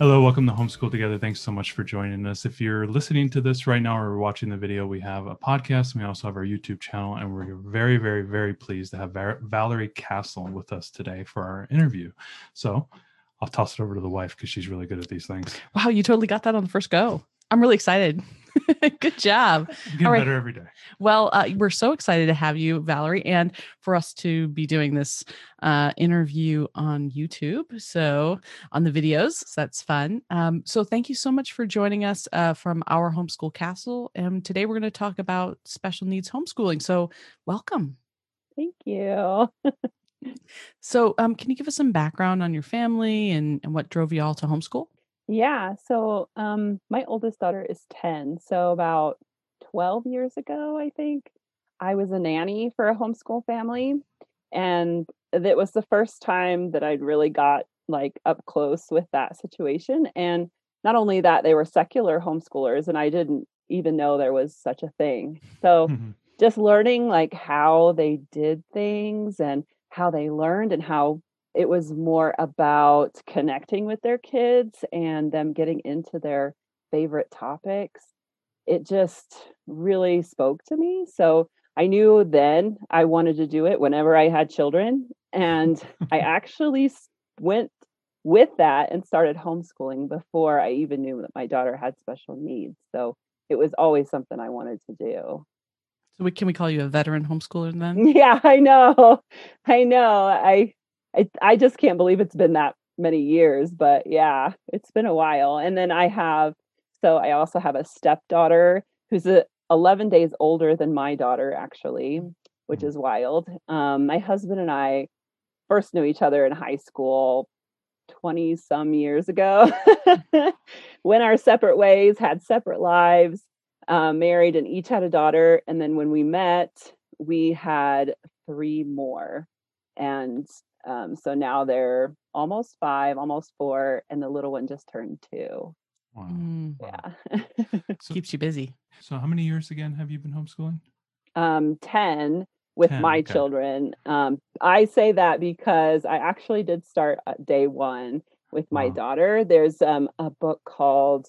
Hello, welcome to Homeschool Together. Thanks so much for joining us. If you're listening to this right now or watching the video, we have a podcast we also have our YouTube channel. And we're very, very, very pleased to have Valerie Castle with us today for our interview. So I'll toss it over to the wife because she's really good at these things. Wow, you totally got that on the first go. I'm really excited. Good job. Getting All right. better every day. Well, uh, we're so excited to have you, Valerie, and for us to be doing this uh, interview on YouTube. So, on the videos, so that's fun. Um, so, thank you so much for joining us uh, from our homeschool castle. And today we're going to talk about special needs homeschooling. So, welcome. Thank you. So, um, can you give us some background on your family and, and what drove you all to homeschool? Yeah. So, um, my oldest daughter is 10. So, about 12 years ago, I think, I was a nanny for a homeschool family. And it was the first time that I'd really got like up close with that situation. And not only that, they were secular homeschoolers, and I didn't even know there was such a thing. So, Mhm. just learning like how they did things and how they learned and how it was more about connecting with their kids and them getting into their favorite topics it just really spoke to me so i knew then i wanted to do it whenever i had children and i actually went with that and started homeschooling before i even knew that my daughter had special needs so it was always something i wanted to do So, we, can we call you a veteran homeschooler then? yeah, I know. I know. I, I I just can't believe it's been that many years, but yeah, it's been a while. And then I have so I also have a stepdaughter who's a 11 days older than my daughter actually, which Mhm. is wild. Um my husband and I first knew each other in high school 20 some years ago. Went our separate ways, had separate lives, uh, married and each had a daughter. And then when we met, we had three more. And um, so now they're almost five, almost four, and the little one just turned two. Wow. Mm, Wow. Yeah. So, keeps you busy. so, how many years again have you been homeschooling? um, 10 with 10, my okay. children. Um, I say that because I actually did start at day one with my Wow. daughter. There's um, a book called,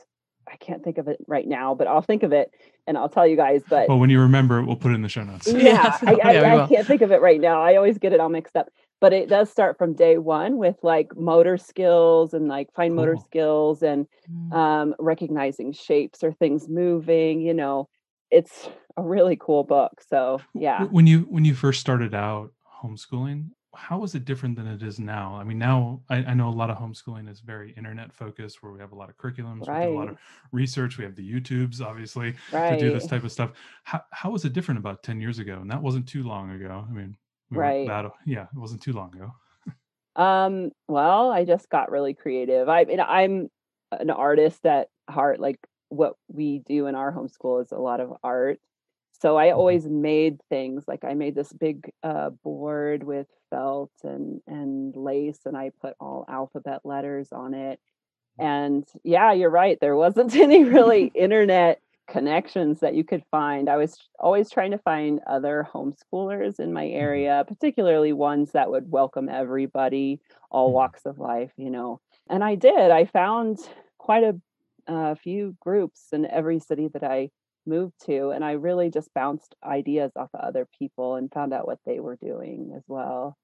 I can't think of it right now, but I'll think of it and I'll tell you guys. But Well, when you remember it, we'll put it in the show notes. yeah, Yes. I, I, Yeah, I can't think of it right now. I always get it all mixed up. But it does start from day one with like motor skills and like fine motor skills and Mm. um, recognizing shapes or things moving. You know, it's a really cool book. So yeah. When you when you first started out homeschooling, how was it different than it is now? I mean, now I, I know a lot of homeschooling is very internet focused, where we have a lot of curriculums, we do a lot of research, we have the YouTubes, obviously, Right. to do this type of stuff. How how was it different about ten years ago? And that wasn't too long ago. I mean, we Right. That, yeah, it wasn't too long ago. Um, well, I just got really creative. I mean, I'm an artist at heart. Like what we do in our homeschool is a lot of art. So I always made things like I made this big uh, board with felt and and lace, and I put all alphabet letters on it. And yeah, you're right. There wasn't any really internet connections that you could find. I was always trying to find other homeschoolers in my area, particularly ones that would welcome everybody, all Mhm. walks of life, you know. And I did. I found quite a uh, few groups in every city that I moved to, and I really just bounced ideas off of other people and found out what they were doing as well.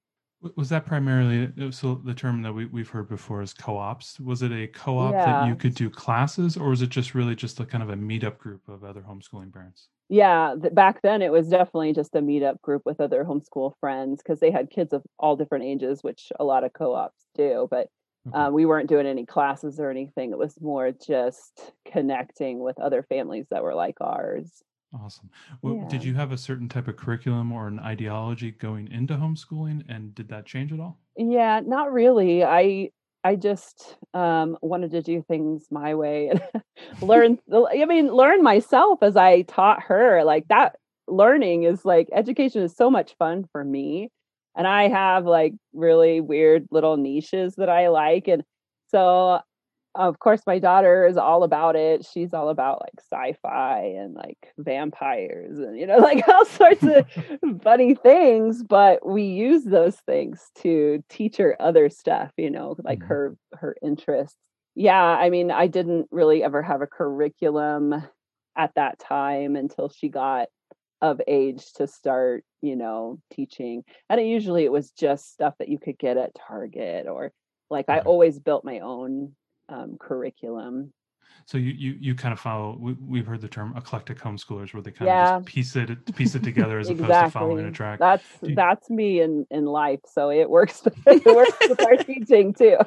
Was that primarily so? The term that we, we've heard before is co-ops. Was it a co-op that you could do classes, or was it just really just a kind of a meetup group of other homeschooling parents? Yeah, th- back then it was definitely just a meetup group with other homeschool friends because they had kids of all different ages, which a lot of co-ops do. But Okay. uh, we weren't doing any classes or anything. It was more just connecting with other families that were like ours. Awesome. Well, Did you have a certain type of curriculum or an ideology going into homeschooling, and did that change at all? Yeah, not really. I I just um wanted to do things my way and learn I mean learn myself as I taught her. Like that learning is like education is so much fun for me. And I have like really weird little niches that I like and so of course my daughter is all about it. She's all about like sci-fi and like vampires and you know like all sorts of funny things but we use those things to teach her other stuff you know like Mhm. her her interests yeah i mean i didn't really ever have a curriculum at that time until she got of age to start you know teaching and it, usually it was just stuff that you could get at target or like i always built my own um, curriculum So you you you kind of follow. We, we've heard the term eclectic homeschoolers, where they kind Yeah. of just piece it piece it together as opposed to following a track. That's you- that's me in in life. So it works. it works with our teaching too.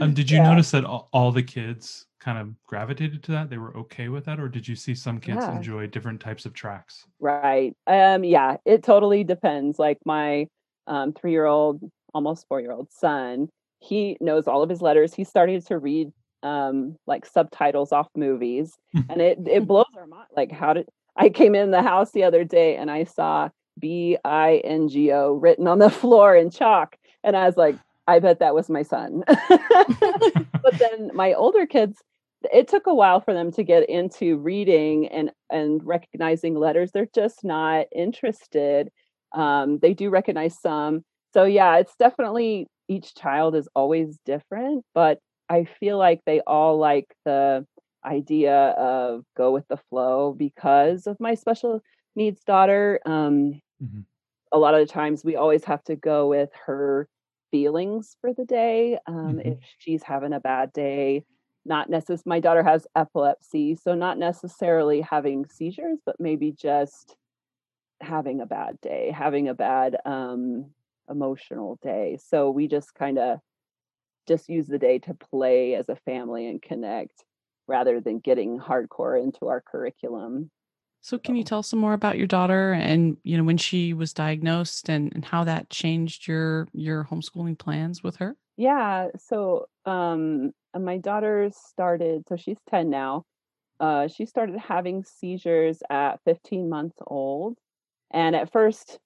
Um, did you Yeah. notice that all, all the kids kind of gravitated to that? They were okay with that, or did you see some kids Yeah. enjoy different types of tracks? Right. Um. Yeah. It totally depends. Like my um three year old, almost four year old son, he knows all of his letters. He started to read um like subtitles off movies, and it it blows our mind. Like how did I came in the house the other day and I saw B I N G O written on the floor in chalk, and I was like, I bet that was my son. but then my older kids it took a while for them to get into reading and and recognizing letters they're just not interested um, they do recognize some so yeah it's definitely each child is always different but i feel like they all like the idea of go with the flow because of my special needs daughter um, Mhm. a lot of the times we always have to go with her feelings for the day um, Mhm. if she's having a bad day not necessarily my daughter has epilepsy so not necessarily having seizures but maybe just having a bad day having a bad um emotional day so we just kind of just use the day to play as a family and connect rather than getting hardcore into our curriculum So can you tell us some more about your daughter and you know when she was diagnosed and, and how that changed your your homeschooling plans with her? Yeah, so um my daughter started so she's 10 now. Uh she started having seizures at 15 months old. And at first,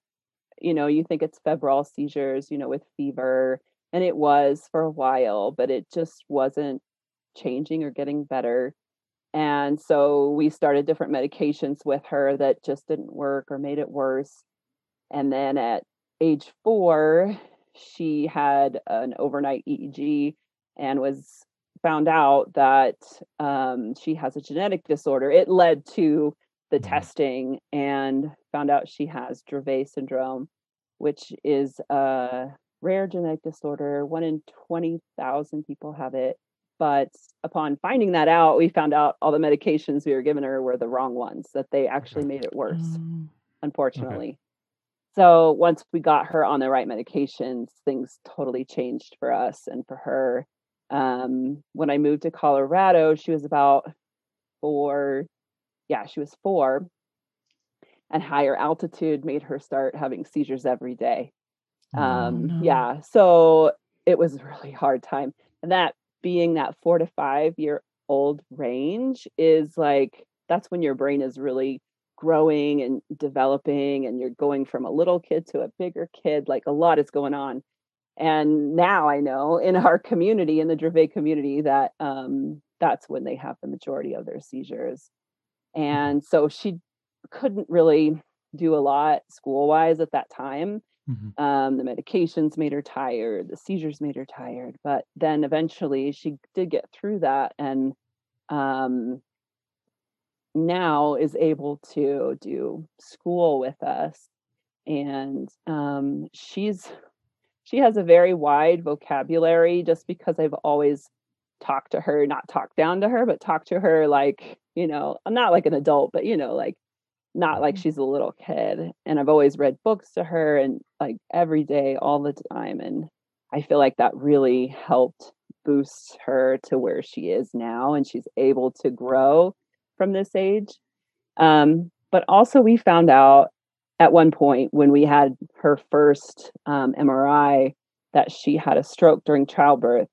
you know, you think it's febrile seizures, you know, with fever, and it was for a while, but it just wasn't changing or getting better. And so we started different medications with her that just didn't work or made it worse. And then at age four, she had an overnight EEG and was found out that um, she has a genetic disorder. It led to the Mhm. testing and found out she has Dravet syndrome, which is a rare genetic disorder. One in 20,000 people have it. But upon finding that out, we found out all the medications we were giving her were the wrong ones, that they actually made it worse Um, unfortunately. So once we got her on the right medications, things totally changed for us and for her. Um, when I moved to Colorado, she was about four. Yeah, she was four. And higher altitude made her start having seizures every day. Oh, Um, no. Yeah, so it was a really hard time. And that being that four to five year old range is like, that's when your brain is really growing and developing and you're going from a little kid to a bigger kid like a lot is going on and now i know in our community in the Dravet community that um, that's when they have the majority of their seizures and so she couldn't really do a lot school wise at that time. Mhm. um, the medications made her tired the seizures made her tired but then eventually she did get through that and um, now is able to do school with us. And um, she's she has a very wide vocabulary just because I've always talked to her, not talk down to her, but talk to her like, you know, I'm not like an adult, but you know, like not like she's a little kid. And I've always read books to her and like every day, all the time. And I feel like that really helped boost her to where she is now and she's able to grow from this age. Um, but also, we found out at one point when we had her first um, MRI that she had a stroke during childbirth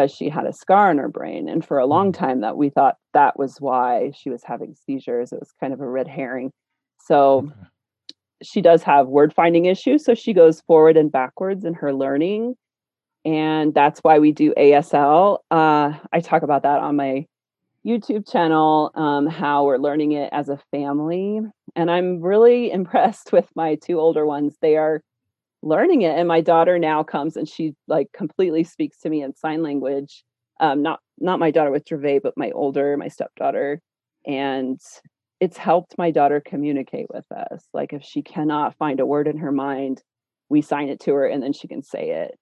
because she had a scar on her brain. And for a long Mm-hmm. time, that we thought that was why she was having seizures. It was kind of a red herring. So she does have word finding issues. So she goes forward and backwards in her learning. And that's why we do ASL. Uh, I talk about that on my YouTube channel, um, how we're learning it as a family. And I'm really impressed with my two older ones. They are learning it. And my daughter now comes and she like completely speaks to me in sign language. Um, not not my daughter with Dravet, but my older, my stepdaughter. And it's helped my daughter communicate with us. Like if she cannot find a word in her mind, we sign it to her and then she can say it.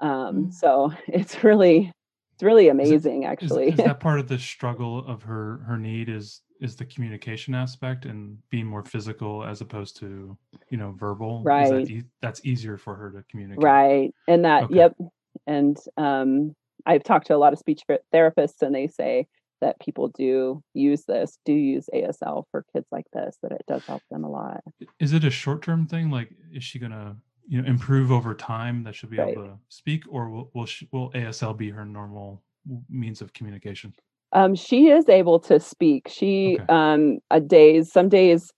Um, Mm. so it's really it's really amazing Is, actually. is that part of the struggle of her her need is is the communication aspect and being more physical as opposed to you know verbal Right. that e- that's easier for her to communicate right and that Okay. yep and um i've talked to a lot of speech therapists and they say that people do use this do use asl for kids like this that it does help them a lot is it a short term thing like is she gonna you know improve over time that she'll be Right. able to speak or will will, she, will asl be her normal means of communication um she is able to speak she Okay. um a days some days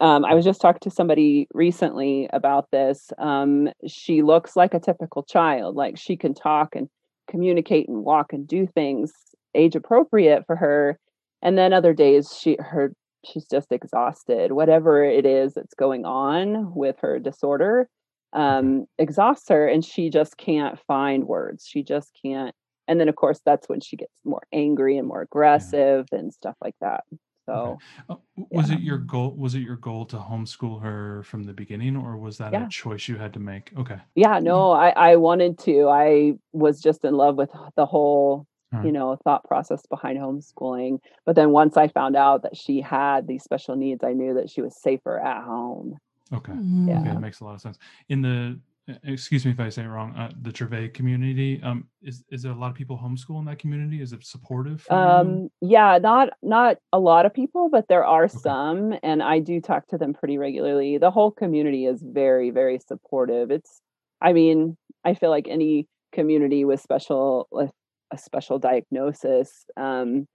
um, I was just talking to somebody recently about this. Um, she looks like a typical child, like she can talk and communicate and walk and do things age appropriate for her. And then other days, she her she's just exhausted. Whatever it is that's going on with her disorder um, exhausts her, and she just can't find words. She just can't. And then, of course, that's when she gets more angry and more aggressive and stuff like that. So. Uh, was Yeah. it your goal was it your goal to homeschool her from the beginning or was that Yeah. a choice you had to make okay yeah no i i wanted to i was just in love with the whole you know thought process behind homeschooling but then once i found out that she had these special needs i knew that she was safer at home okay Yeah. Okay, that makes a lot of sense. In the excuse me if I say it wrong, uh, the Treve community, um, is is there a lot of people homeschool in that community? Is it supportive? Um yeah not not a lot of people but there are some and i do talk to them pretty regularly. The whole community is very very supportive. It's i mean i feel like any community with special with a special diagnosis um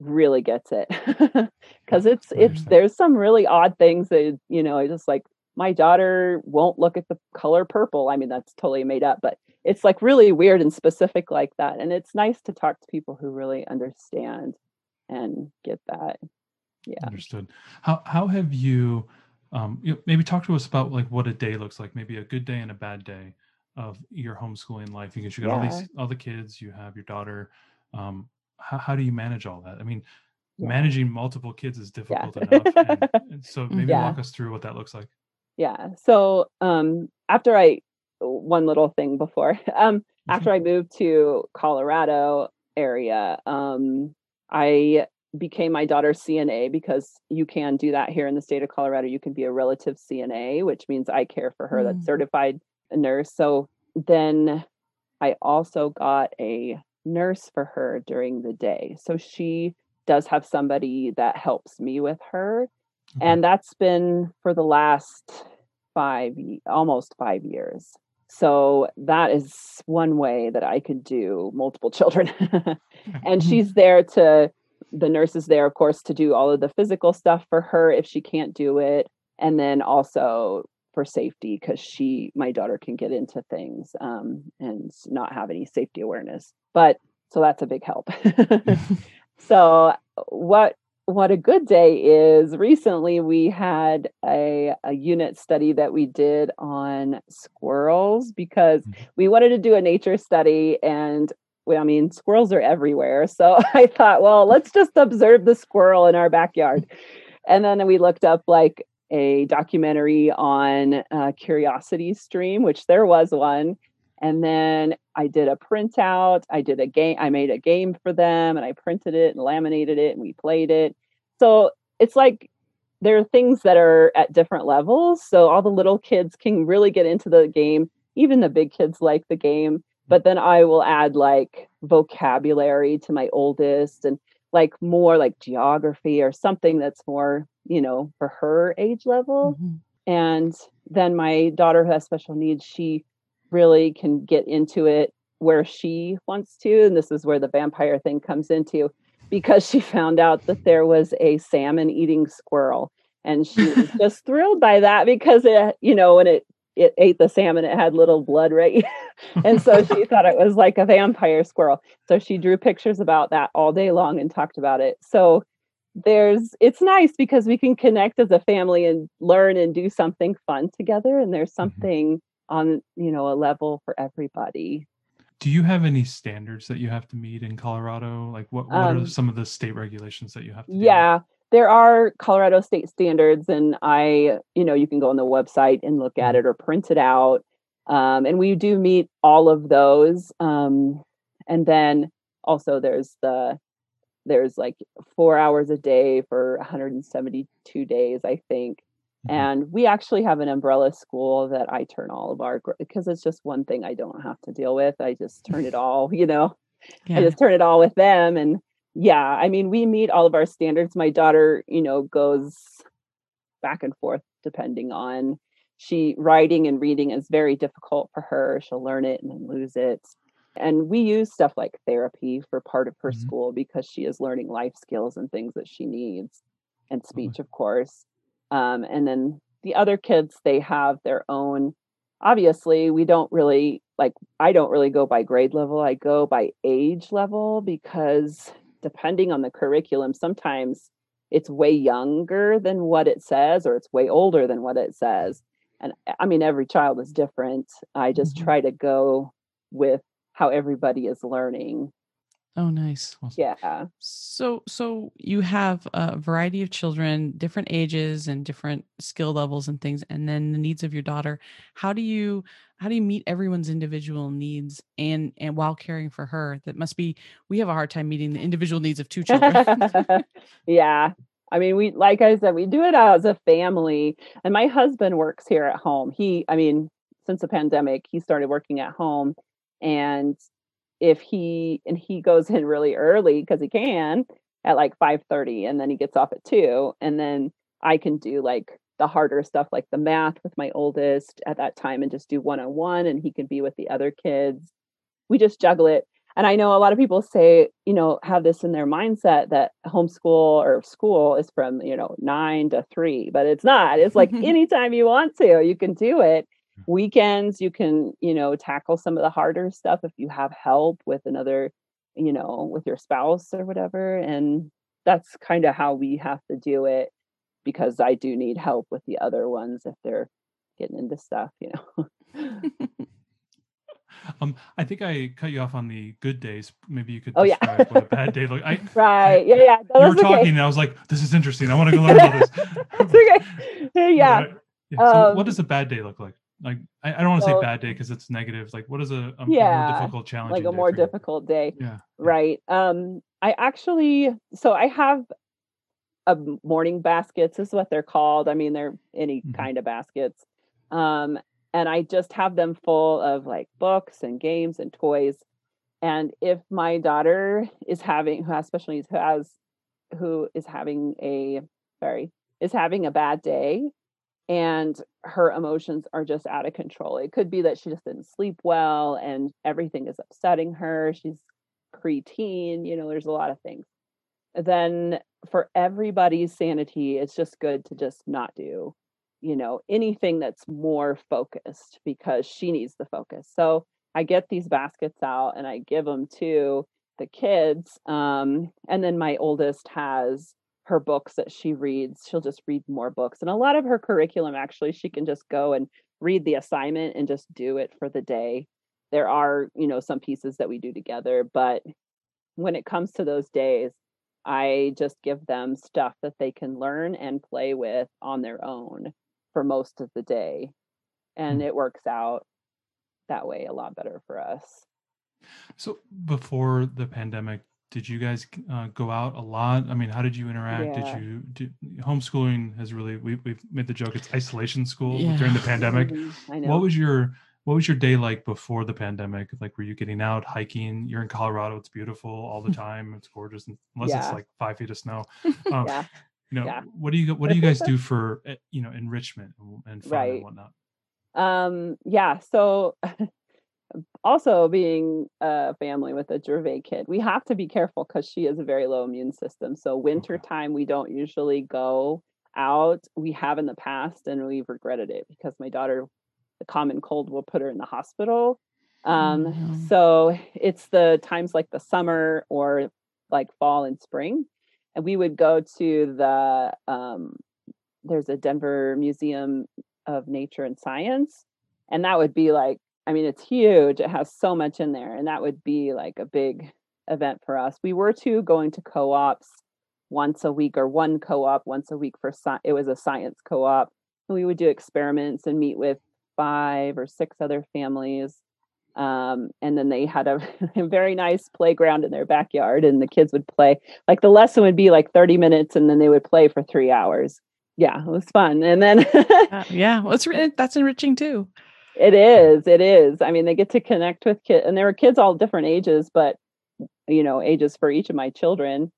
really gets it. Because it's it's there's some really odd things that you know I just like my daughter won't look at the color purple i mean that's totally made up but it's like really weird and specific like that and it's nice to talk to people who really understand and get that yeah Understood. How how have you, um, you know, maybe talk to us about like what a day looks like, maybe a good day and a bad day of your homeschooling life because you got all these all the kids, you have your daughter. Um, how how do you manage all that? I mean, Yeah. managing multiple kids is difficult Yeah. enough. And, and so maybe Yeah. walk us through what that looks like. Yeah so um after i one little thing before um after i moved to colorado area um i became my daughter's cna because you can do that here in the state of colorado. You can be a relative cna which means i care for her Mm. that's certified nurse. So then i also got a nurse for her during the day. So she does have somebody that helps me with her Okay. and that's been for the last five almost five years. So that is one way that i could do multiple children. And she's there to the nurse is there of course to do all of the physical stuff for her if she can't do it and then also for safety because she my daughter can get into things um, and not have any safety awareness. But so that's a big help. So what what a good day is recently we had a, a unit study that we did on squirrels because Mhm. we wanted to do a nature study and well, I mean, squirrels are everywhere. So I thought, well, let's just observe the squirrel in our backyard. And then we looked up like a documentary on uh, Curiosity Stream, which there was one. And then I did a printout. I did a game. I made a game for them and I printed it and laminated it and we played it. So it's like there are things that are at different levels. So all the little kids can really get into the game. Even the big kids like the game. But then I will add like vocabulary to my oldest and like more like geography or something that's more, you know, for her age level. Mm-hmm. And then my daughter who has special needs, she really can get into it where she wants to. And this is where the vampire thing comes into because she found out that there was a salmon eating squirrel. And she was just thrilled by that because it, you know, when it it ate the salmon, it had little blood right. and so she thought it was like a vampire squirrel. So she drew pictures about that all day long and talked about it. So there's it's nice because we can connect as a family and learn and do something fun together and there's mm-hmm. something. On you know a level for everybody do you have any standards that you have to meet in colorado like what, what um, are some of the state regulations that you have to yeah there are colorado state standards and i you know you can go on the website and look at mm-hmm. it or print it out um, and we do meet all of those um, and then also there's the there's like four hours a day for 172 days, I think. Mm-hmm. And we actually have an umbrella school that I turn all of our because it's just one thing I don't have to deal with. I just turn it all, you know, yeah. I just turn it all with them. And yeah, I mean, we meet all of our standards. My daughter, you know, goes back and forth depending on she writing and reading is very difficult for her. She'll learn it and then lose it. And we use stuff like therapy for part of her mm-hmm. school because she is learning life skills and things that she needs, and speech, mm-hmm. of course. Um, and then the other kids, they have their own. Obviously, we don't really like, I don't really go by grade level, I go by age level because depending on the curriculum, sometimes it's way younger than what it says, or it's way older than what it says. And I mean, every child is different. I just mm-hmm. try to go with how everybody is learning. Oh, nice. Yeah. So, so you have a variety of children, different ages and different skill levels and things, and then the needs of your daughter. How do you, how do you meet everyone's individual needs and and while caring for her? That must be. We have a hard time meeting the individual needs of two children. yeah. I mean, we like I said, we do it as a family. And my husband works here at home. He, I mean, since the pandemic, he started working at home and if he and he goes in really early because he can at like 5 30 and then he gets off at 2 and then i can do like the harder stuff like the math with my oldest at that time and just do one-on-one and he can be with the other kids. We just juggle it and i know a lot of people say you know have this in their mindset that homeschool or school is from you know 9 to 3 but it's not it's like mm-hmm. anytime you want to you can do it weekends you can you know tackle some of the harder stuff if you have help with another you know with your spouse or whatever and that's kind of how we have to do it because i do need help with the other ones if they're getting into stuff you know um i think i cut you off on the good days maybe you could oh, yeah. what a bad day look I, right yeah yeah you were talking okay. and i was like this is interesting i want to go learn about this okay yeah, yeah. So um, what does a bad day look like like I, I don't want to say bad day because it's negative. Like what is a, a yeah, more difficult challenge? Like a more difficult day. Yeah. Right. Um I actually so I have a morning baskets is what they're called. I mean they're any mm-hmm. kind of baskets. Um and I just have them full of like books and games and toys. And if my daughter is having who has special needs, who has who is having a sorry, is having a bad day, and her emotions are just out of control. It could be that she just didn't sleep well and everything is upsetting her. She's preteen, you know, there's a lot of things. Then for everybody's sanity, it's just good to just not do, you know, anything that's more focused because she needs the focus. So I get these baskets out and I give them to the kids. Um, and then my oldest has her books that she reads. She'll just read more books. And a lot of her curriculum, actually, she can just go and read the assignment and just do it for the day. There are, you know, some pieces that we do together, but when it comes to those days, I just give them stuff that they can learn and play with on their own for most of the day. And mm. it works out. that way a lot better for us. So before the pandemic, did you guys uh, go out a lot? I mean, how did you interact? Yeah. Did you do homeschooling has really we, we've made the joke it's isolation school Yeah. during the pandemic. Mhm, know. What was your what was your day like before the pandemic? Like, were you getting out hiking? You're in Colorado; it's beautiful all the time. It's gorgeous, unless it's like five feet of snow. Um, yeah. You know, yeah. what do you what do you guys do for eh, you know enrichment and- and fun Right. and whatnot? Um, yeah. So also being a family with a Dravet kid, we have to be careful because she has a very low immune system. So winter time, we don't usually go out. We have in the past and we've regretted it because my daughter, the common cold will put her in the hospital. Um, no. so it's the times like the summer or like fall and spring. And we would go to the um there's a Denver Museum of Nature and Science. And that would be like, I mean, it's huge. It has so much in there. And that would be like a big event for us. We were too going to co-ops once a week or one co-op once a week for sci- it was a science co-op. We would do experiments and meet with five or six other families. Um, and then they had a, a very nice playground in their backyard and the kids would play like the lesson would be like 30 minutes and then they would play for three hours yeah, it was fun. And then Uh, yeah, well, it's that's enriching too. It is, it is. I mean, they get to connect with kids, and there were kids all different ages, but you know, ages for each of my children.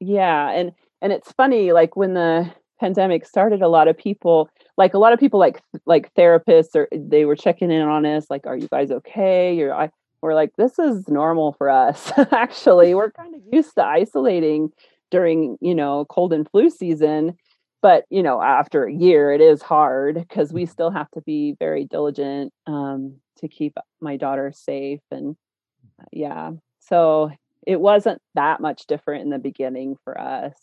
Yeah, and and it's funny, like when the pandemic started, a lot of people, like a lot of people, like like therapists, or they were checking in on us, like, "Are you guys okay?" You're, I, we're like, "This is normal for us." Actually, we're kind of used to isolating during, you know, cold and flu season but you know after a year it is hard because we still have to be very diligent um, to keep my daughter safe and uh, yeah so it wasn't that much different in the beginning for us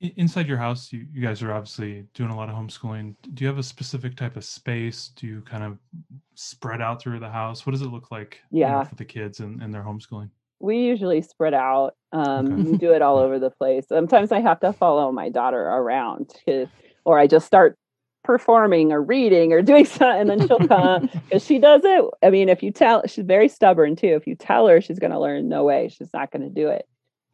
Inside your house, you, you guys are obviously doing a lot of homeschooling. Do you have a specific type of space? Do you kind of spread out through the house? What does it look like you know, Yeah. for the kids and, and their homeschooling? We usually spread out um, Okay. we do it all over the place. Sometimes i have to follow my daughter around, or i just start performing or reading or doing something and then she'll come because she does it. I mean if you tell she's very stubborn too. If you tell her she's going to learn no way she's not going to do it.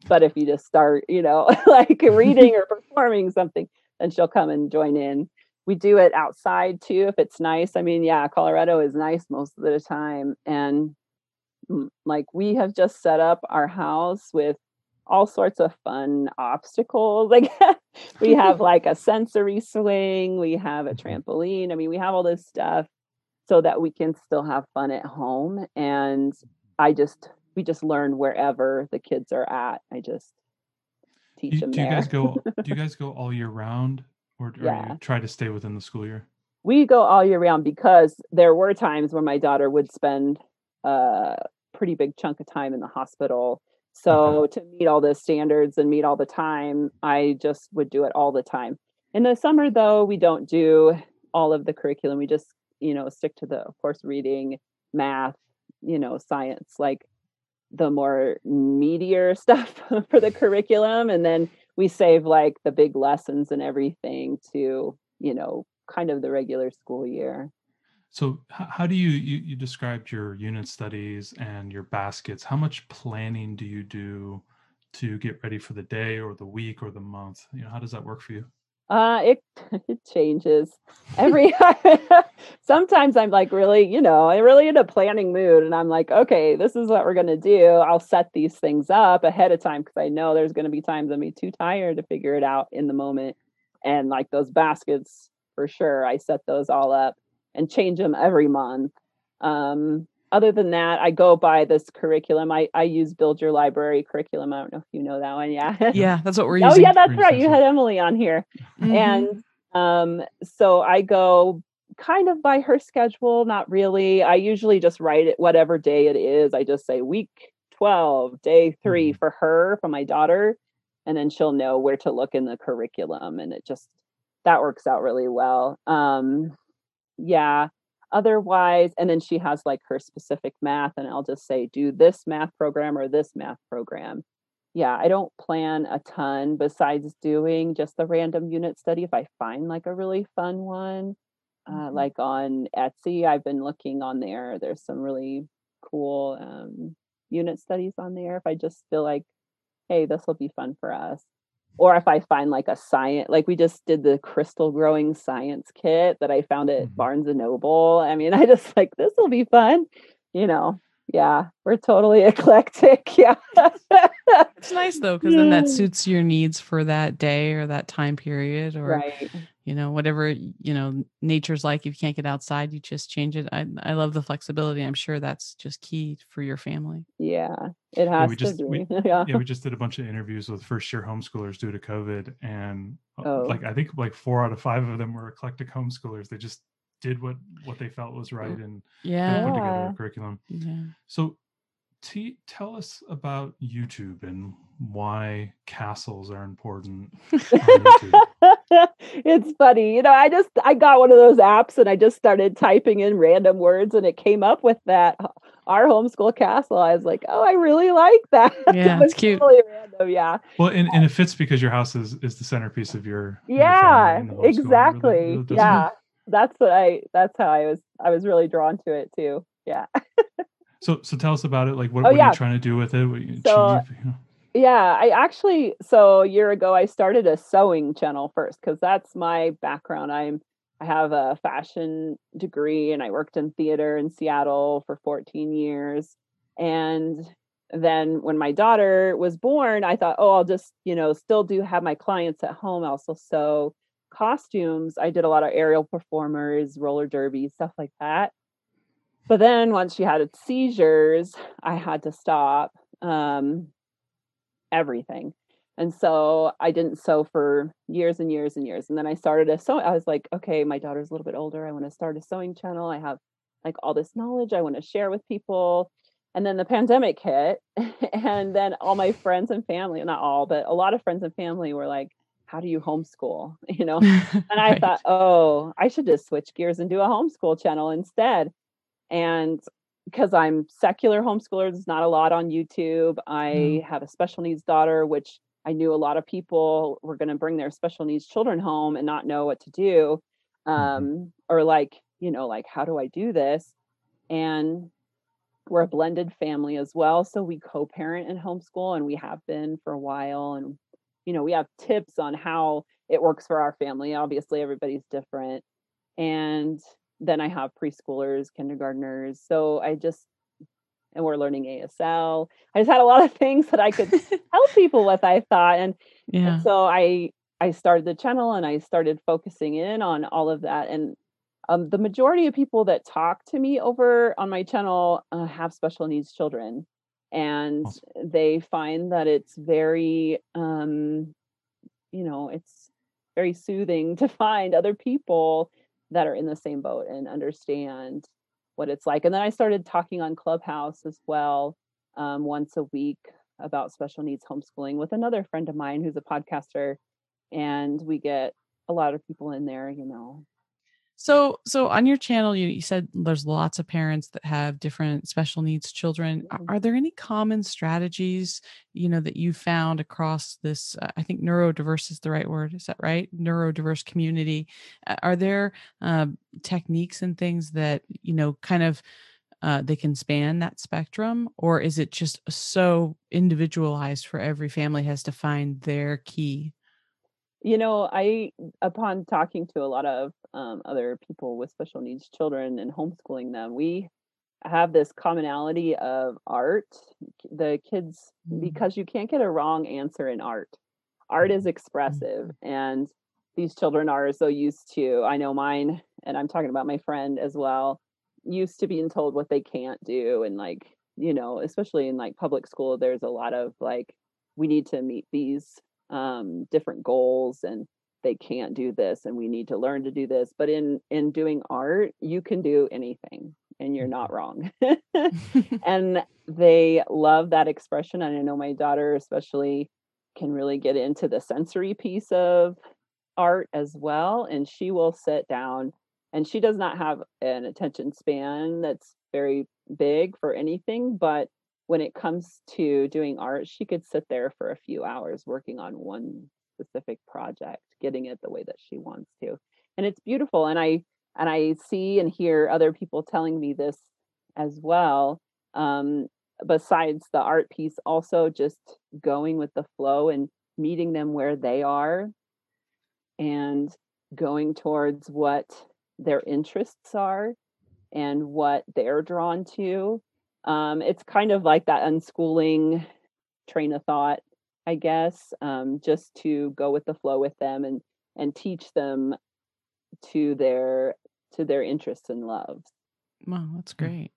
But if you just start you know like reading or performing something then she'll come and join in. We do it outside too if it's nice. I mean yeah colorado is nice most of the time and like we have just set up our house with all sorts of fun obstacles like we have like a sensory swing we have a mm-hmm. trampoline i mean we have all this stuff so that we can still have fun at home and i just we just learn wherever the kids are at i just teach Do, them do you guys go? Do you guys go all year round, or, or Yeah. you try to stay within the school year? we go all year round because there were times when my daughter would spend a pretty big chunk of time in the hospital. So to meet all the standards and meet all the time, I just would do it all the time. In the summer though, we don't do all of the curriculum. We just, you know, stick to the of course reading, math, you know, science, like the more meatier stuff for the curriculum and then we save like the big lessons and everything to, you know, kind of the regular school year. So, how do you, you you described your unit studies and your baskets? How much planning do you do to get ready for the day or the week or the month? You know, how does that work for you? Uh it it changes every sometimes I'm like really, you know, I'm really in a planning mood and I'm like, okay, this is what we're gonna do. I'll set these things up ahead of time because I know there's gonna be times I'm be too tired to figure it out in the moment. And like those baskets for sure, I set those all up and change them every month. Um other than that, I go by this curriculum. I, I use Build Your Library curriculum. I don't know if you know that one. Yeah. Yeah, that's what we're using. oh yeah, that's right. You had Emily on here Mhm. and um so i go kind of by her schedule not really i usually just write it whatever day it is i just say week 12 day 3 Mhm. for her for my daughter and then she'll know where to look in the curriculum and it just that works out really well um yeah otherwise and then she has like her specific math and i'll just say do this math program or this math program yeah, I don't plan a ton besides doing just the random unit study if I find like a really fun one. uh, Mhm. like on Etsy. I've been looking on there. There's some really cool um, unit studies on there. If I just feel like, hey, this will be fun for us, or if I find like a science, like we just did the crystal growing science kit that I found at Mhm. Barnes and Noble. I mean, I just like this will be fun, you know. Yeah, we're totally eclectic. Yeah. It's nice though, because then that suits your needs for that day or that time period, or right. You know whatever you know nature's like. If you can't get outside, you just change it. I I love the flexibility. I'm sure that's just key for your family. Yeah, it has we to just- be. we- yeah. yeah, we just did a bunch of interviews with first year homeschoolers due to COVID, and uh, Oh. like I think like four out of five of them were eclectic homeschoolers. They just did what what they felt was right and, and Yeah. put together a curriculum. Yeah. So, T, tell us about YouTube and why castles are important. on YouTube. it's funny. You know, I just I got one of those apps and I just started typing in random words and it came up with that uh, our homeschool castle. I was like, "Oh, I really like that." It Yeah, was it's cute. Totally random, yeah. Well, and, and it fits because your house is, is the centerpiece of your your Yeah, family and the. Really- exactly. really does- yeah. That's what I that's how I was I was really drawn to it too. Yeah. So so tell us about it. Like what, Oh, what are you trying to do with it? What you So, achieve? You know? Yeah, I actually so a year ago I started a sewing channel first because that's my background. I'm I have a fashion degree and I worked in theater in Seattle for 14 years. And then when my daughter was born, I thought, oh, I'll just, you know, still do have my clients at home. I also sew costumes. I did a lot of aerial performers, roller derby, stuff like that. But then once she had seizures, I had to stop. Um, everything. And so I didn't sew for years and years and years. And then I started a sew. I was like, okay, my daughter's a little bit older. I want to start a sewing channel. I have like all this knowledge I want to share with people. And then the pandemic hit. and then all my friends and family, not all, but a lot of friends and family were like, how do you homeschool? You know? And I Right. thought, oh, I should just switch gears and do a homeschool channel instead. And because I'm secular homeschooler, there's not a lot on YouTube. I have a special needs daughter, which I knew a lot of people were going to bring their special needs children home and not know what to do. Um, or like, you know, like, how do I do this? And we're a blended family as well. So we co parent and homeschool, and we have been for a while. And, you know, we have tips on how it works for our family. Obviously, everybody's different. And then I have preschoolers, kindergartners. So I just, and we're learning ASL. I just had a lot of things that I could help people with, I thought. And, yeah. and so I, I started the channel and I started focusing in on all of that. And um, the majority of people that talk to me over on my channel uh, have special needs children. And Awesome. they find that it's very, um, you know, it's very soothing to find other people that are in the same boat and understand what it's like. And then I started talking on Clubhouse as well, um, once a week about special needs homeschooling with another friend of mine who's a podcaster. And we get a lot of people in there, you know. So, so on your channel, you, you said there's lots of parents that have different special needs children. Are, Mhm. are there any common strategies, you know, that you found across this? Uh, I think neurodiverse is the right word. Is that right? Neurodiverse community. Uh, Are there um, techniques and things that you know, kind of, uh, they can span that spectrum, or is it just so individualized for every family has to find their key? You know, I, upon talking to a lot of um, other people with special needs children and homeschooling them, we have this commonality of art. The kids, Mm. because you can't get a wrong answer in art, art is expressive, and these children are so used to, I know mine, and I'm talking about my friend as well, used to being told what they can't do. And like, you know, especially in like public school, there's a lot of like, we need to meet these um, different goals and they can't do this and we need to learn to do this but in in doing art you can do anything and you're not wrong. And they love that expression and i know my daughter especially can really get into the sensory piece of art as well and she will sit down and she does not have an attention span that's very big for anything but when it comes to doing art she could sit there for a few hours working on one specific project getting it the way that she wants to and it's beautiful and i and I see and hear other people telling me this as well. Um, besides the art piece, also just going with the flow and meeting them where they are and going towards what their interests are and what they're drawn to. Um, it's kind of like that unschooling train of thought, I guess, um, just to go with the flow with them and and teach them to their to their interests and loves. Wow, that's great.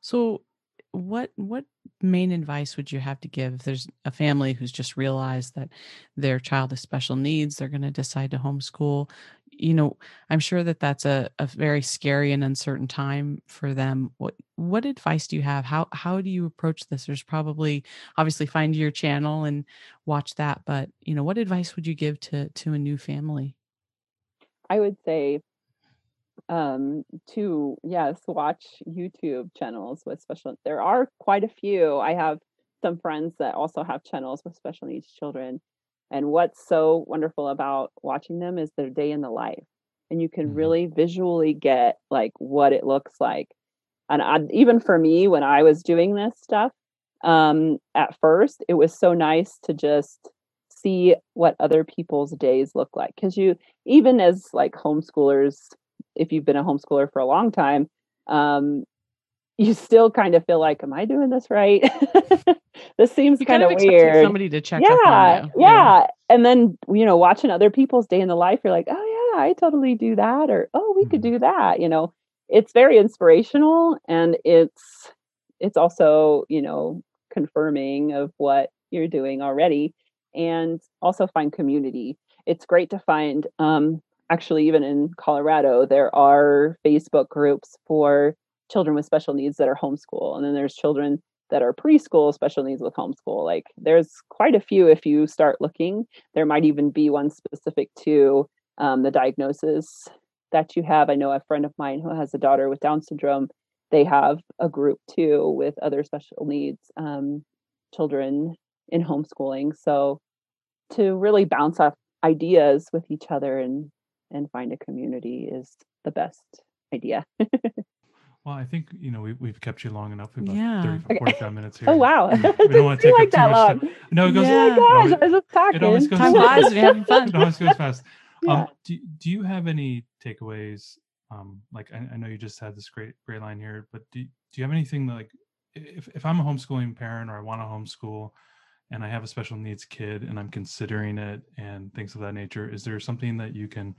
So what what main advice would you have to give if there's a family who's just realized that their child has special needs they're going to decide to homeschool you know i'm sure that that's a, a very scary and uncertain time for them. What what advice do you have? How how do you approach this? There's probably obviously find your channel and watch that but you know what advice would you give to to a new family? I would say um to yes watch youtube channels with special there are quite a few. I have some friends that also have channels with special needs children and what's so wonderful about watching them is their day in the life and you can Mhm. really visually get like what it looks like and I, even for me when i was doing this stuff um at first it was so nice to just see what other people's days look like because you even as like homeschoolers if you've been a homeschooler for a long time, um, you still kind of feel like, am I doing this right? this seems kind of weird. somebody to check up yeah, on you yeah. And then, you know, watching other people's day in the life, you're like, oh yeah, I totally do that. Or, oh, we could Mhm. do that. You know, it's very inspirational and it's it's also, you know, confirming of what you're doing already and also find community. It's great to find um actually even in Colorado there are Facebook groups for children with special needs that are homeschool and then there's children that are preschool special needs with homeschool like there's quite a few if you start looking. There might even be one specific to um, the diagnosis that you have. I know a friend of mine who has a daughter with down syndrome they have a group too with other special needs um, children in homeschooling. So to really bounce off ideas with each other and and find a community is the best idea Well, I think you know we, we've kept you long enough. We've about Yeah. 30, Okay. 45 minutes here. oh wow We, don't want to take like too that much long time. No, it goes. Yeah. oh my no, gosh it- i was talking it always goes Time fast. you're having fun. it always goes fast. Yeah. Um, do, do you have any takeaways? Um, like I, I know you just had this great great line here, but do do you have anything that, like if if I'm a homeschooling parent or I want to homeschool, and I have a special needs kid and I'm considering it and things of that nature, is there something that you can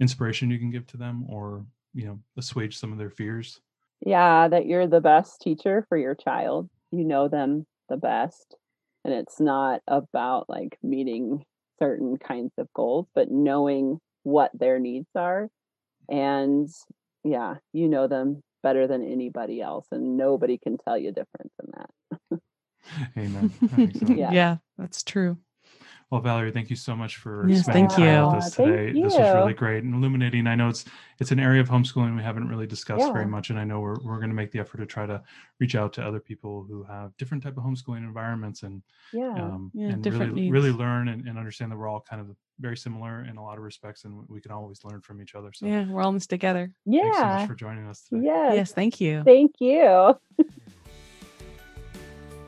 inspiration you can give to them or you know assuage some of their fears? Yeah that you're the best teacher for your child you know them the best and it's not about like meeting certain kinds of goals but knowing what their needs are and yeah you know them better than anybody else and nobody can tell you different than that Amen. I think so. Yeah. yeah that's true Well, Valerie, thank you so much for Yes, spending thank time you. with us Aw, thank today. This was really great and illuminating. I know it's it's an area of homeschooling we haven't really discussed very much, and I know we're we're going to make the effort to try to reach out to other people who have different type of homeschooling environments and yeah um, Yeah, and different really really learn and, and understand that we're all kind of very similar in a lot of respects, and we can always learn from each other. So yeah we're all in this together Yeah, thanks so yeah much for joining us today. yes yes thank you thank you